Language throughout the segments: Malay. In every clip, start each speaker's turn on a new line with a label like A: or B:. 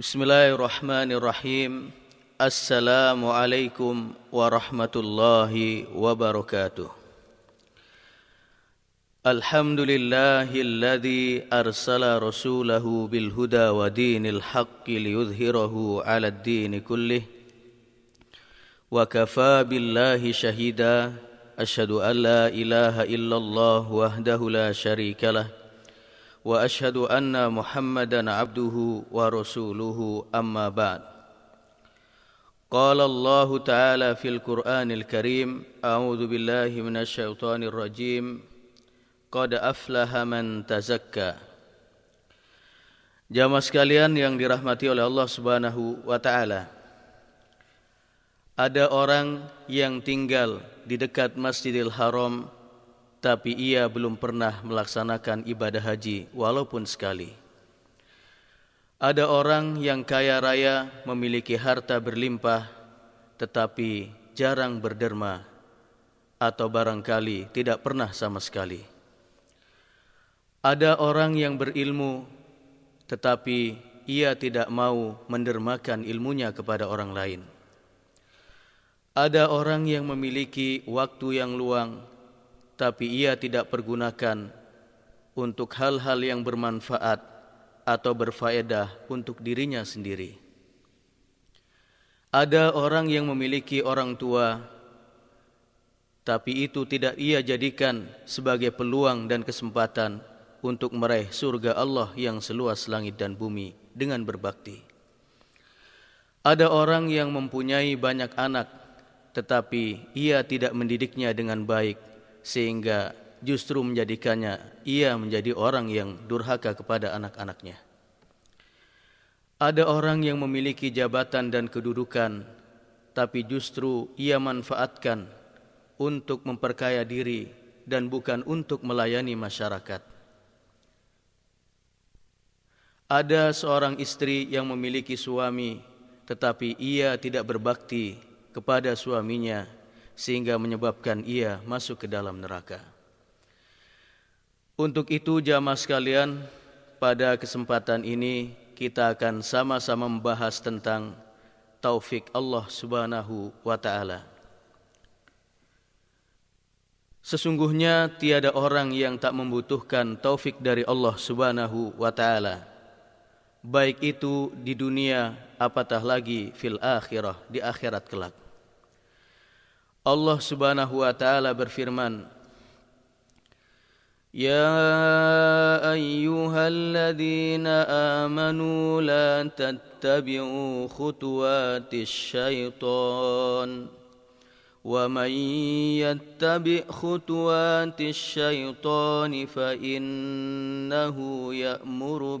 A: بسم الله الرحمن الرحيم السلام عليكم ورحمة الله وبركاته الحمد لله الذي أرسل رسوله بالهدى ودين الحق ليظهره على الدين كله وكفى بالله شهيدا أشهد أن لا إله إلا الله وحده لا شريك له واشهد ان محمدا عبده ورسوله اما بعد قال الله تعالى في القران الكريم اعوذ بالله من الشيطان الرجيم قد افلح من تزكى Jamaah sekalian yang dirahmati oleh Allah Subhanahu wa taala. Ada orang yang tinggal di dekat Masjidil Haram tapi ia belum pernah melaksanakan ibadah haji walaupun sekali. Ada orang yang kaya raya memiliki harta berlimpah tetapi jarang berderma atau barangkali tidak pernah sama sekali. Ada orang yang berilmu tetapi ia tidak mau mendermakan ilmunya kepada orang lain. Ada orang yang memiliki waktu yang luang tapi ia tidak pergunakan untuk hal-hal yang bermanfaat atau berfaedah untuk dirinya sendiri. Ada orang yang memiliki orang tua tapi itu tidak ia jadikan sebagai peluang dan kesempatan untuk meraih surga Allah yang seluas langit dan bumi dengan berbakti. Ada orang yang mempunyai banyak anak tetapi ia tidak mendidiknya dengan baik sehingga justru menjadikannya ia menjadi orang yang durhaka kepada anak-anaknya. Ada orang yang memiliki jabatan dan kedudukan tapi justru ia manfaatkan untuk memperkaya diri dan bukan untuk melayani masyarakat. Ada seorang istri yang memiliki suami tetapi ia tidak berbakti kepada suaminya sehingga menyebabkan ia masuk ke dalam neraka. Untuk itu jamaah sekalian, pada kesempatan ini kita akan sama-sama membahas tentang taufik Allah Subhanahu wa taala. Sesungguhnya tiada orang yang tak membutuhkan taufik dari Allah Subhanahu wa taala. Baik itu di dunia apatah lagi fil akhirah di akhirat kelak. Allah Subhanahu wa taala berfirman Ya ayyuhalladzina amanu la tattabi'u khutuwatis syaitan wa man yattabi' khutuwatis syaitan fa innahu ya'muru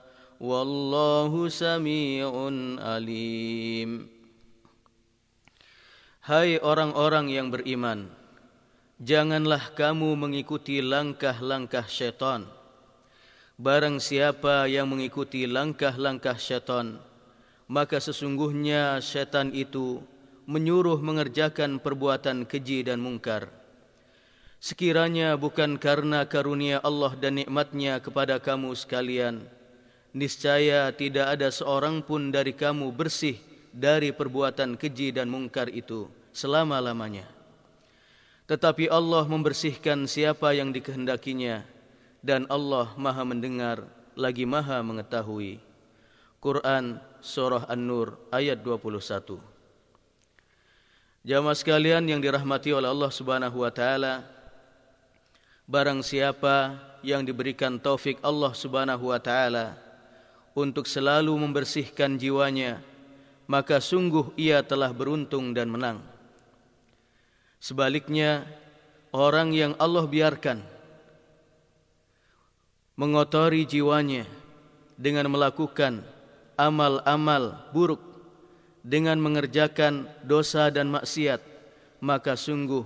A: Wallahu sami'un alim. Hai orang-orang yang beriman Janganlah kamu mengikuti langkah-langkah syaitan. Barang siapa yang mengikuti langkah-langkah syaitan Maka sesungguhnya syaitan itu Menyuruh mengerjakan perbuatan keji dan mungkar. Sekiranya bukan karena karunia Allah dan nikmatnya kepada kamu sekalian niscaya tidak ada seorang pun dari kamu bersih dari perbuatan keji dan mungkar itu selama-lamanya. Tetapi Allah membersihkan siapa yang dikehendakinya dan Allah maha mendengar lagi maha mengetahui. Quran Surah An-Nur ayat 21 Jamaah sekalian yang dirahmati oleh Allah Subhanahu wa taala Barang siapa yang diberikan taufik Allah Subhanahu wa taala untuk selalu membersihkan jiwanya, maka sungguh ia telah beruntung dan menang. Sebaliknya, orang yang Allah biarkan mengotori jiwanya dengan melakukan amal-amal buruk dengan mengerjakan dosa dan maksiat maka sungguh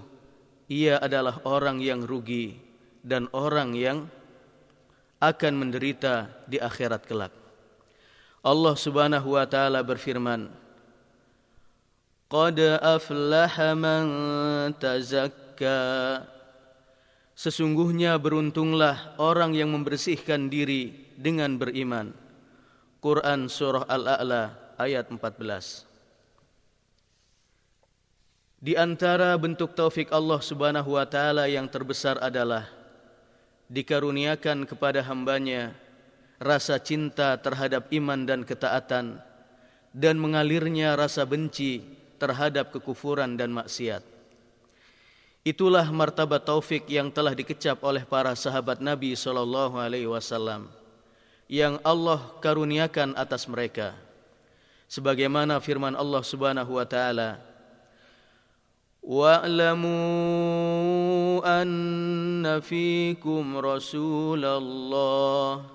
A: ia adalah orang yang rugi dan orang yang akan menderita di akhirat kelak. Allah Subhanahu wa taala berfirman, "Qad aflaha man tazakka." Sesungguhnya beruntunglah orang yang membersihkan diri dengan beriman. Quran surah Al-A'la ayat 14. Di antara bentuk taufik Allah Subhanahu wa taala yang terbesar adalah dikaruniakan kepada hambanya rasa cinta terhadap iman dan ketaatan dan mengalirnya rasa benci terhadap kekufuran dan maksiat. Itulah martabat taufik yang telah dikecap oleh para sahabat Nabi sallallahu alaihi wasallam yang Allah karuniakan atas mereka. Sebagaimana firman Allah Subhanahu wa taala, "Wa'lamu anna fiikum Rasulullah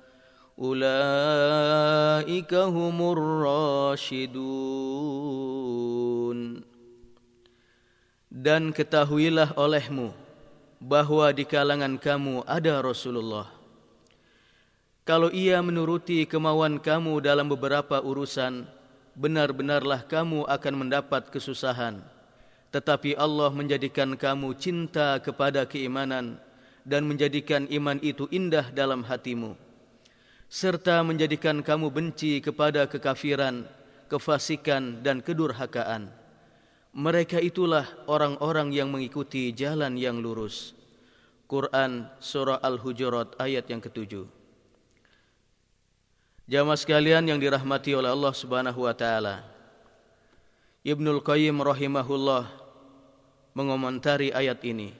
A: أولئك هم الراشدون Dan ketahuilah olehmu bahwa di kalangan kamu ada Rasulullah. Kalau ia menuruti kemauan kamu dalam beberapa urusan, benar-benarlah kamu akan mendapat kesusahan. Tetapi Allah menjadikan kamu cinta kepada keimanan dan menjadikan iman itu indah dalam hatimu. Serta menjadikan kamu benci kepada kekafiran, kefasikan dan kedurhakaan mereka itulah orang-orang yang mengikuti jalan yang lurus. Quran Surah Al-Hujurat ayat yang ketujuh. Jamaah sekalian yang dirahmati oleh Allah Subhanahu wa taala. Ibnul Qayyim rahimahullah mengomentari ayat ini.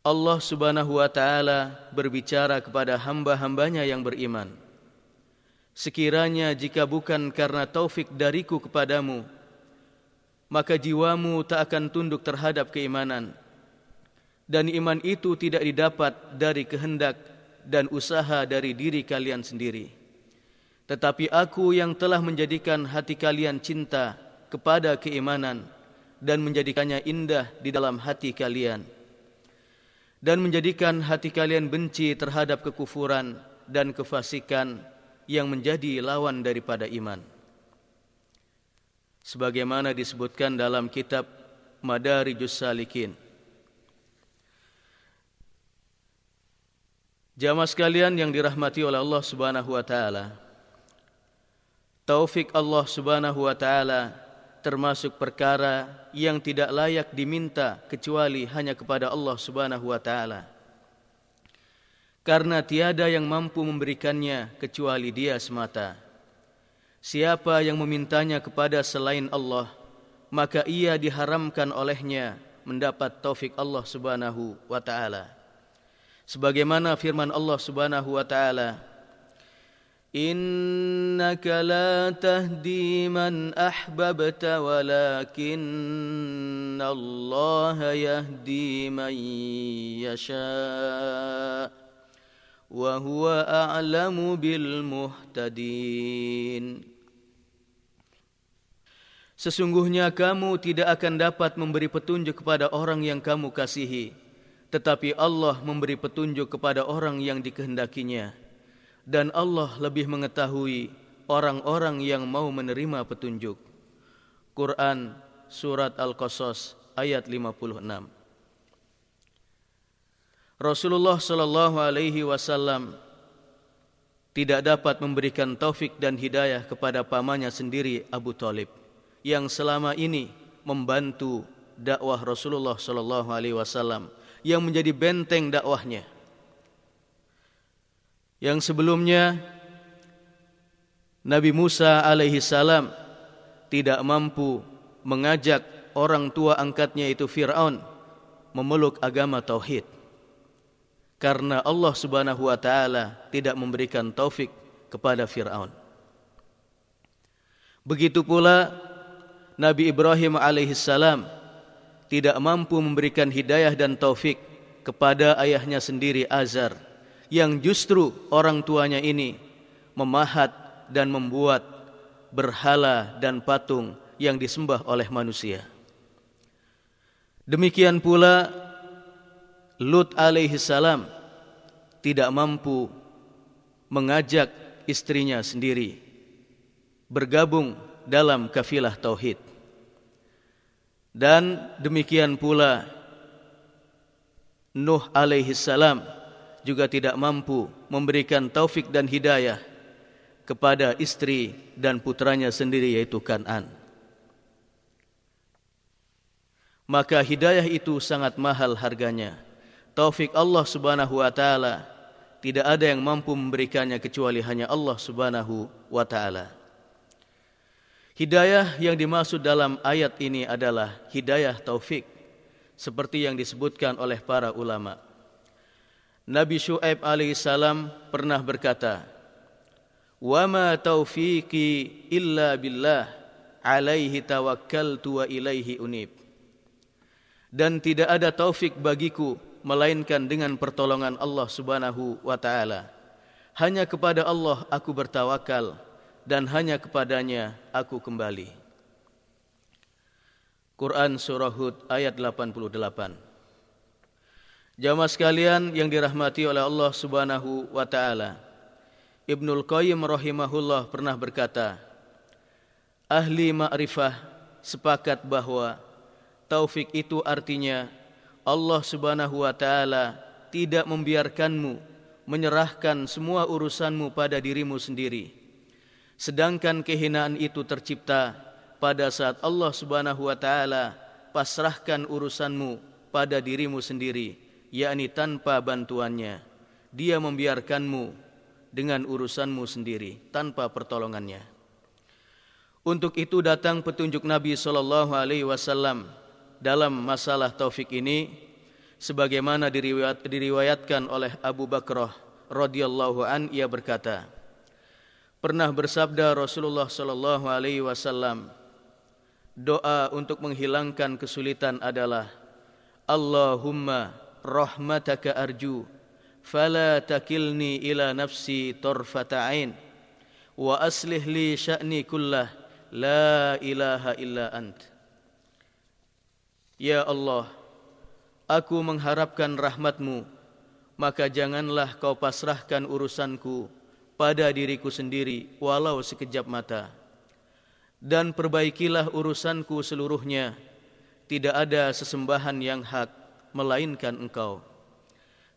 A: Allah Subhanahu wa taala berbicara kepada hamba-hambanya yang beriman. Sekiranya jika bukan karena taufik dariku kepadamu, maka jiwamu tak akan tunduk terhadap keimanan. Dan iman itu tidak didapat dari kehendak dan usaha dari diri kalian sendiri. Tetapi aku yang telah menjadikan hati kalian cinta kepada keimanan dan menjadikannya indah di dalam hati kalian dan menjadikan hati kalian benci terhadap kekufuran dan kefasikan yang menjadi lawan daripada iman sebagaimana disebutkan dalam kitab Madarijus Salikin. Jamaah sekalian yang dirahmati oleh Allah Subhanahu wa taala. Taufik Allah Subhanahu wa taala termasuk perkara yang tidak layak diminta kecuali hanya kepada Allah Subhanahu wa taala. Karena tiada yang mampu memberikannya kecuali Dia semata. Siapa yang memintanya kepada selain Allah maka ia diharamkan olehnya mendapat taufik Allah Subhanahu wa taala. Sebagaimana firman Allah Subhanahu wa taala Innaka la tahdi man ahbabta walakin Allah yahdi man yasha' وهو أعلم بالمهتدين Sesungguhnya kamu tidak akan dapat memberi petunjuk kepada orang yang kamu kasihi tetapi Allah memberi petunjuk kepada orang yang dikehendakinya dan Allah lebih mengetahui orang-orang yang mau menerima petunjuk Quran surat Al-Qasas ayat 56 Rasulullah sallallahu alaihi wasallam tidak dapat memberikan taufik dan hidayah kepada pamannya sendiri Abu Talib yang selama ini membantu dakwah Rasulullah sallallahu alaihi wasallam yang menjadi benteng dakwahnya. Yang sebelumnya Nabi Musa alaihi salam tidak mampu mengajak orang tua angkatnya itu Firaun memeluk agama tauhid. Karena Allah Subhanahu wa taala tidak memberikan taufik kepada Firaun. Begitu pula Nabi Ibrahim alaihissalam tidak mampu memberikan hidayah dan taufik kepada ayahnya sendiri Azar yang justru orang tuanya ini memahat dan membuat berhala dan patung yang disembah oleh manusia. Demikian pula Lut alaihi salam tidak mampu mengajak istrinya sendiri bergabung dalam kafilah tauhid. Dan demikian pula Nuh alaihi salam juga tidak mampu memberikan taufik dan hidayah kepada istri dan putranya sendiri yaitu Kanan. Maka hidayah itu sangat mahal harganya. Taufik Allah Subhanahu wa taala tidak ada yang mampu memberikannya kecuali hanya Allah Subhanahu wa taala. Hidayah yang dimaksud dalam ayat ini adalah hidayah taufik seperti yang disebutkan oleh para ulama. Nabi Shu'aib alaihissalam pernah berkata, "Wa ma taufiqi illa billah, alaihi tawakkaltu wa ilaihi unib." Dan tidak ada taufik bagiku melainkan dengan pertolongan Allah Subhanahu wa taala. Hanya kepada Allah aku bertawakal dan hanya kepadanya aku kembali. Quran Surah Hud ayat 88 Jamaah sekalian yang dirahmati oleh Allah Subhanahu wa taala. Ibnul Qayyim rahimahullah pernah berkata, Ahli ma'rifah sepakat bahwa taufik itu artinya Allah Subhanahu wa taala tidak membiarkanmu menyerahkan semua urusanmu pada dirimu sendiri. Sedangkan kehinaan itu tercipta pada saat Allah Subhanahu wa taala pasrahkan urusanmu pada dirimu sendiri yakni tanpa bantuannya dia membiarkanmu dengan urusanmu sendiri tanpa pertolongannya. Untuk itu datang petunjuk Nabi sallallahu alaihi wasallam dalam masalah taufik ini sebagaimana diriwayat, diriwayatkan oleh Abu Bakrah radhiyallahu an ia berkata pernah bersabda Rasulullah sallallahu alaihi wasallam doa untuk menghilangkan kesulitan adalah Allahumma rahmataka arju fala takilni ila nafsi tarfata ain wa aslih li sya'ni kullah la ilaha illa ant. Ya allah aku mengharapkan rahmatmu maka janganlah kau pasrahkan urusanku pada diriku sendiri walau sekejap mata. Dan perbaikilah urusanku seluruhnya. Tidak ada sesembahan yang hak melainkan engkau.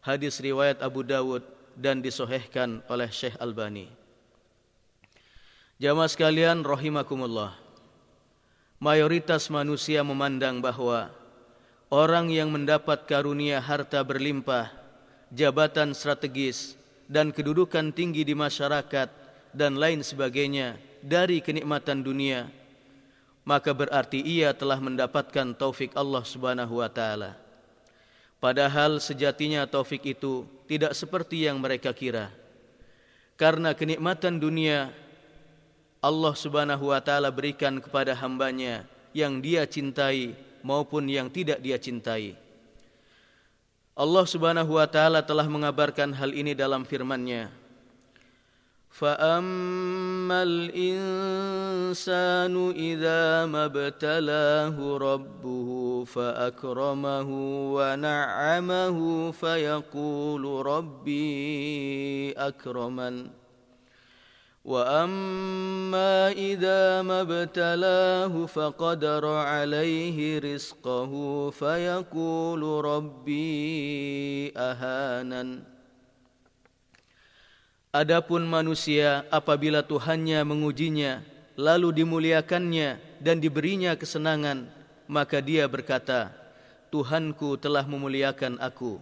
A: Hadis riwayat Abu Dawud dan disohhkan oleh Syekh Albani. Jamaah sekalian rahimakumullah. Mayoritas manusia memandang bahawa orang yang mendapat karunia harta berlimpah, jabatan strategis dan kedudukan tinggi di masyarakat dan lain sebagainya dari kenikmatan dunia maka berarti ia telah mendapatkan taufik Allah Subhanahu wa taala. Padahal sejatinya taufik itu tidak seperti yang mereka kira. Karena kenikmatan dunia Allah Subhanahu wa taala berikan kepada hambanya yang dia cintai maupun yang tidak dia cintai. Allah Subhanahu wa taala telah mengabarkan hal ini dalam firman-Nya. فأما الإنسان إذا ما ابتلاه ربه فأكرمه ونعمه فيقول ربي أكرمن وأما إذا ما ابتلاه فقدر عليه رزقه فيقول ربي أهانن Adapun manusia apabila Tuhannya mengujinya lalu dimuliakannya dan diberinya kesenangan maka dia berkata Tuhanku telah memuliakan aku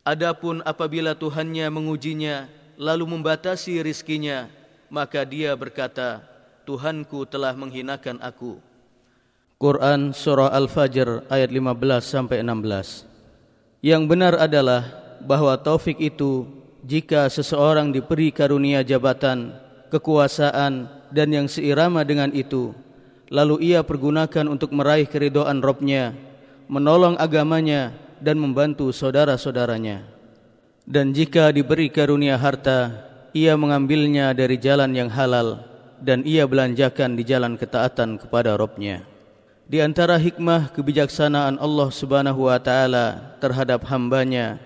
A: Adapun apabila Tuhannya mengujinya lalu membatasi rizkinya maka dia berkata Tuhanku telah menghinakan aku. Quran Surah Al-Fajr ayat 15 sampai 16. Yang benar adalah bahwa taufik itu jika seseorang diberi karunia jabatan, kekuasaan dan yang seirama dengan itu, lalu ia pergunakan untuk meraih keridoan Robnya, menolong agamanya dan membantu saudara-saudaranya. Dan jika diberi karunia harta, ia mengambilnya dari jalan yang halal dan ia belanjakan di jalan ketaatan kepada Robnya. Di antara hikmah kebijaksanaan Allah Subhanahu wa taala terhadap hambanya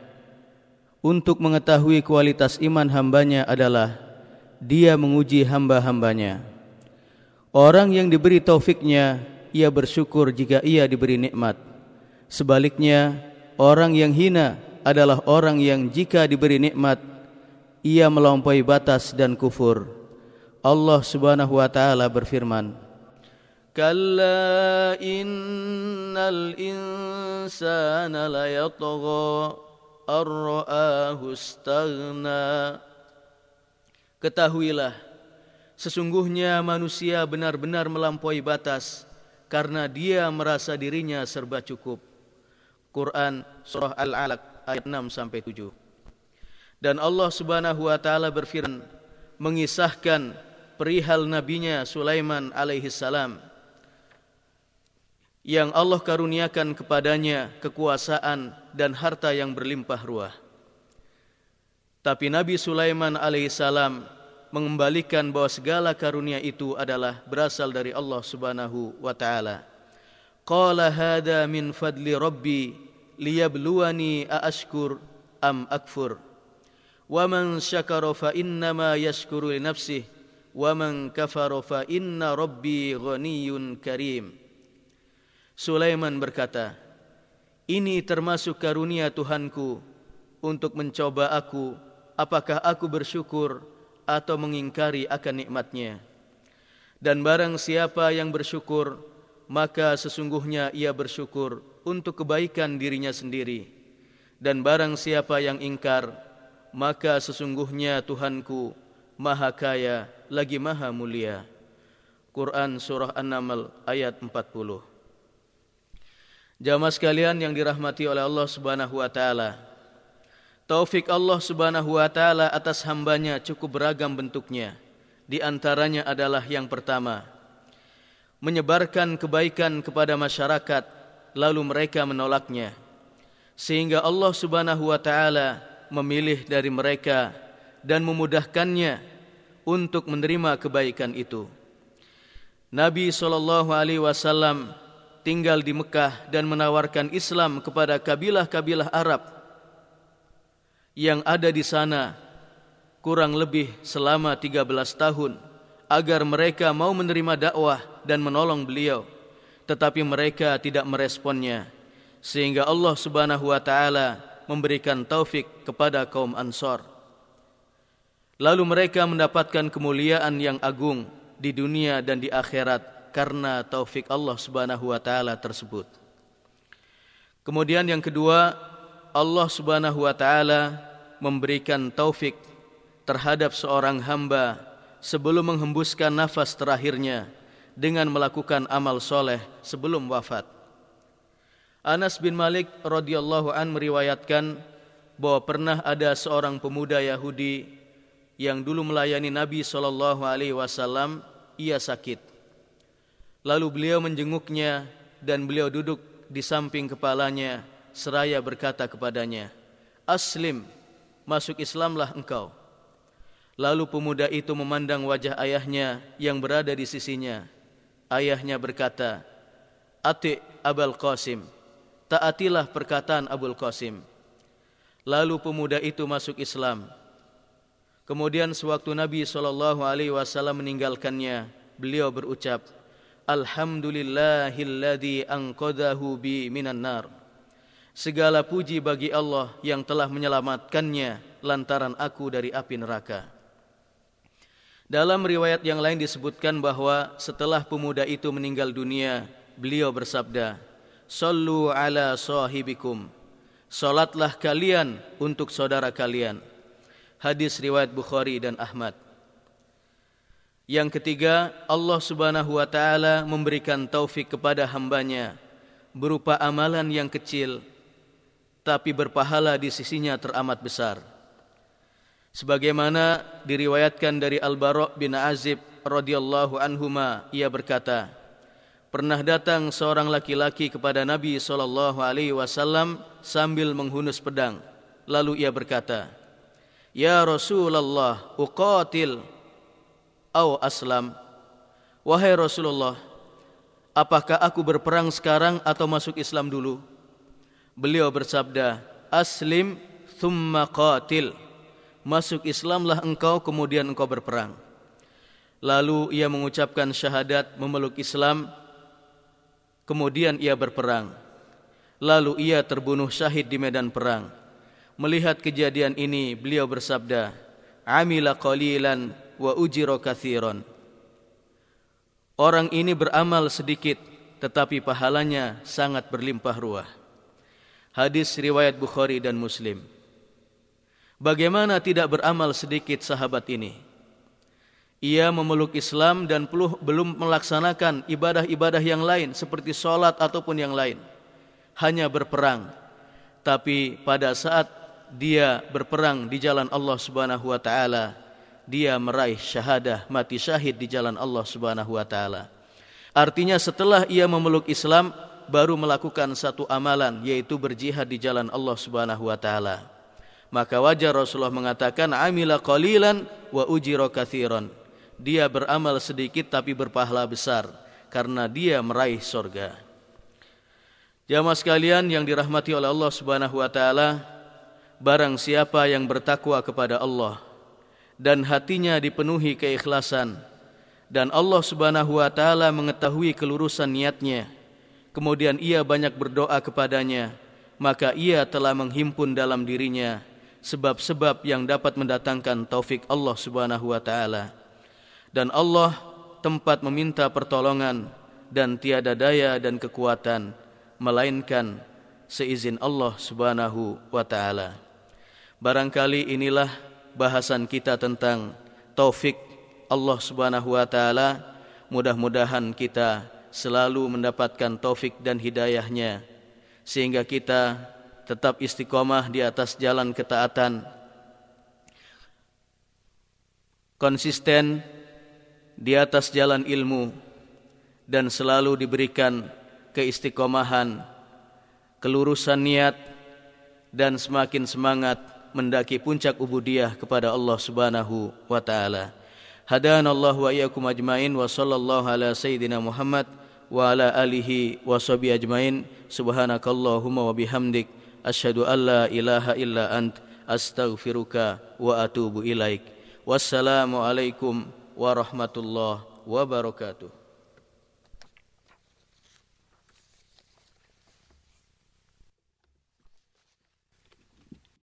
A: untuk mengetahui kualitas iman hambanya adalah dia menguji hamba-hambanya. Orang yang diberi taufiknya, ia bersyukur jika ia diberi nikmat. Sebaliknya, orang yang hina adalah orang yang jika diberi nikmat, ia melampaui batas dan kufur. Allah Subhanahu wa taala berfirman, "Kalla innal insana la ar-ra'ahu istaghna." Ketahuilah, sesungguhnya manusia benar-benar melampaui batas karena dia merasa dirinya serba cukup. Quran surah Al-Alaq ayat 6 sampai 7. Dan Allah Subhanahu wa taala berfirman mengisahkan perihal nabinya Sulaiman alaihi salam yang Allah karuniakan kepadanya kekuasaan dan harta yang berlimpah ruah. Tapi Nabi Sulaiman alaihissalam mengembalikan bahawa segala karunia itu adalah berasal dari Allah Subhanahu wa taala. Qala hada min fadli rabbi liyabluwani aashkur am akfur. Wa man syakara fa inna ma yashkuru li nafsihi wa man kafara fa inna rabbi ghaniyyun karim. Sulaiman berkata, ini termasuk karunia Tuhanku untuk mencoba aku apakah aku bersyukur atau mengingkari akan nikmatnya. Dan barang siapa yang bersyukur, maka sesungguhnya ia bersyukur untuk kebaikan dirinya sendiri. Dan barang siapa yang ingkar, maka sesungguhnya Tuhanku maha kaya lagi maha mulia. Quran Surah An-Naml ayat 40 Jamaah sekalian yang dirahmati oleh Allah Subhanahu Wa Taala, Taufik Allah subhanahu wa ta'ala atas hambanya cukup beragam bentuknya. Di antaranya adalah yang pertama. Menyebarkan kebaikan kepada masyarakat lalu mereka menolaknya. Sehingga Allah subhanahu wa ta'ala memilih dari mereka dan memudahkannya untuk menerima kebaikan itu. Nabi SAW tinggal di Mekah dan menawarkan Islam kepada kabilah-kabilah Arab yang ada di sana kurang lebih selama 13 tahun agar mereka mau menerima dakwah dan menolong beliau. Tetapi mereka tidak meresponnya sehingga Allah Subhanahu wa taala memberikan taufik kepada kaum Ansar. Lalu mereka mendapatkan kemuliaan yang agung di dunia dan di akhirat karena taufik Allah Subhanahu wa taala tersebut kemudian yang kedua Allah Subhanahu wa taala memberikan taufik terhadap seorang hamba sebelum menghembuskan nafas terakhirnya dengan melakukan amal soleh sebelum wafat. Anas bin Malik radhiyallahu an meriwayatkan bahwa pernah ada seorang pemuda Yahudi yang dulu melayani Nabi sallallahu alaihi wasallam ia sakit. Lalu beliau menjenguknya dan beliau duduk di samping kepalanya seraya berkata kepadanya, "Aslim, masuk Islamlah engkau." Lalu pemuda itu memandang wajah ayahnya yang berada di sisinya. Ayahnya berkata, "Ati Abul Qasim, taatilah perkataan Abul Qasim." Lalu pemuda itu masuk Islam. Kemudian sewaktu Nabi wasallam meninggalkannya, beliau berucap, "Alhamdulillahilladzi anqadhahu bi minan nar." Segala puji bagi Allah yang telah menyelamatkannya lantaran aku dari api neraka. Dalam riwayat yang lain disebutkan bahawa setelah pemuda itu meninggal dunia, beliau bersabda, Sallu ala sahibikum. Salatlah kalian untuk saudara kalian. Hadis riwayat Bukhari dan Ahmad. Yang ketiga, Allah Subhanahu wa taala memberikan taufik kepada hambanya berupa amalan yang kecil tapi berpahala di sisinya teramat besar. Sebagaimana diriwayatkan dari Al-Bara' bin Azib radhiyallahu anhuma ia berkata, pernah datang seorang laki-laki kepada Nabi sallallahu alaihi wasallam sambil menghunus pedang. Lalu ia berkata, "Ya Rasulullah, uqatil au aslam. Wahai Rasulullah apakah aku berperang sekarang atau masuk Islam dulu? Beliau bersabda aslim thumma qatil. Masuk Islamlah engkau kemudian engkau berperang. Lalu ia mengucapkan syahadat memeluk Islam kemudian ia berperang. Lalu ia terbunuh syahid di medan perang. Melihat kejadian ini beliau bersabda amila qalilan wa ujira kathiran. Orang ini beramal sedikit tetapi pahalanya sangat berlimpah ruah. Hadis riwayat Bukhari dan Muslim. Bagaimana tidak beramal sedikit sahabat ini? Ia memeluk Islam dan belum melaksanakan ibadah-ibadah yang lain seperti solat ataupun yang lain. Hanya berperang. Tapi pada saat dia berperang di jalan Allah Subhanahu wa taala, dia meraih syahadah mati syahid di jalan Allah Subhanahu wa taala. Artinya setelah ia memeluk Islam baru melakukan satu amalan yaitu berjihad di jalan Allah Subhanahu wa taala. Maka wajar Rasulullah mengatakan amila qalilan wa ujira katsiran. Dia beramal sedikit tapi berpahala besar karena dia meraih surga. Jamaah sekalian yang dirahmati oleh Allah Subhanahu wa taala, barang siapa yang bertakwa kepada Allah dan hatinya dipenuhi keikhlasan. Dan Allah Subhanahu wa taala mengetahui kelurusan niatnya. Kemudian ia banyak berdoa kepadanya maka ia telah menghimpun dalam dirinya sebab-sebab yang dapat mendatangkan taufik Allah Subhanahu wa taala. Dan Allah tempat meminta pertolongan dan tiada daya dan kekuatan melainkan seizin Allah Subhanahu wa taala. Barangkali inilah bahasan kita tentang taufik Allah Subhanahu wa taala. Mudah-mudahan kita selalu mendapatkan taufik dan hidayahnya sehingga kita tetap istiqomah di atas jalan ketaatan konsisten di atas jalan ilmu dan selalu diberikan keistiqomahan kelurusan niat dan semakin semangat mendaki puncak ubudiyah kepada Allah Subhanahu wa taala. Hadana Allah wa iyyakum ajmain wa sallallahu ala sayyidina Muhammad wa ala alihi wa sahbihi ajmain. Subhanakallahumma wa bihamdik asyhadu an la ilaha illa ant astaghfiruka wa atubu ilaik. Wassalamu alaikum warahmatullahi wabarakatuh.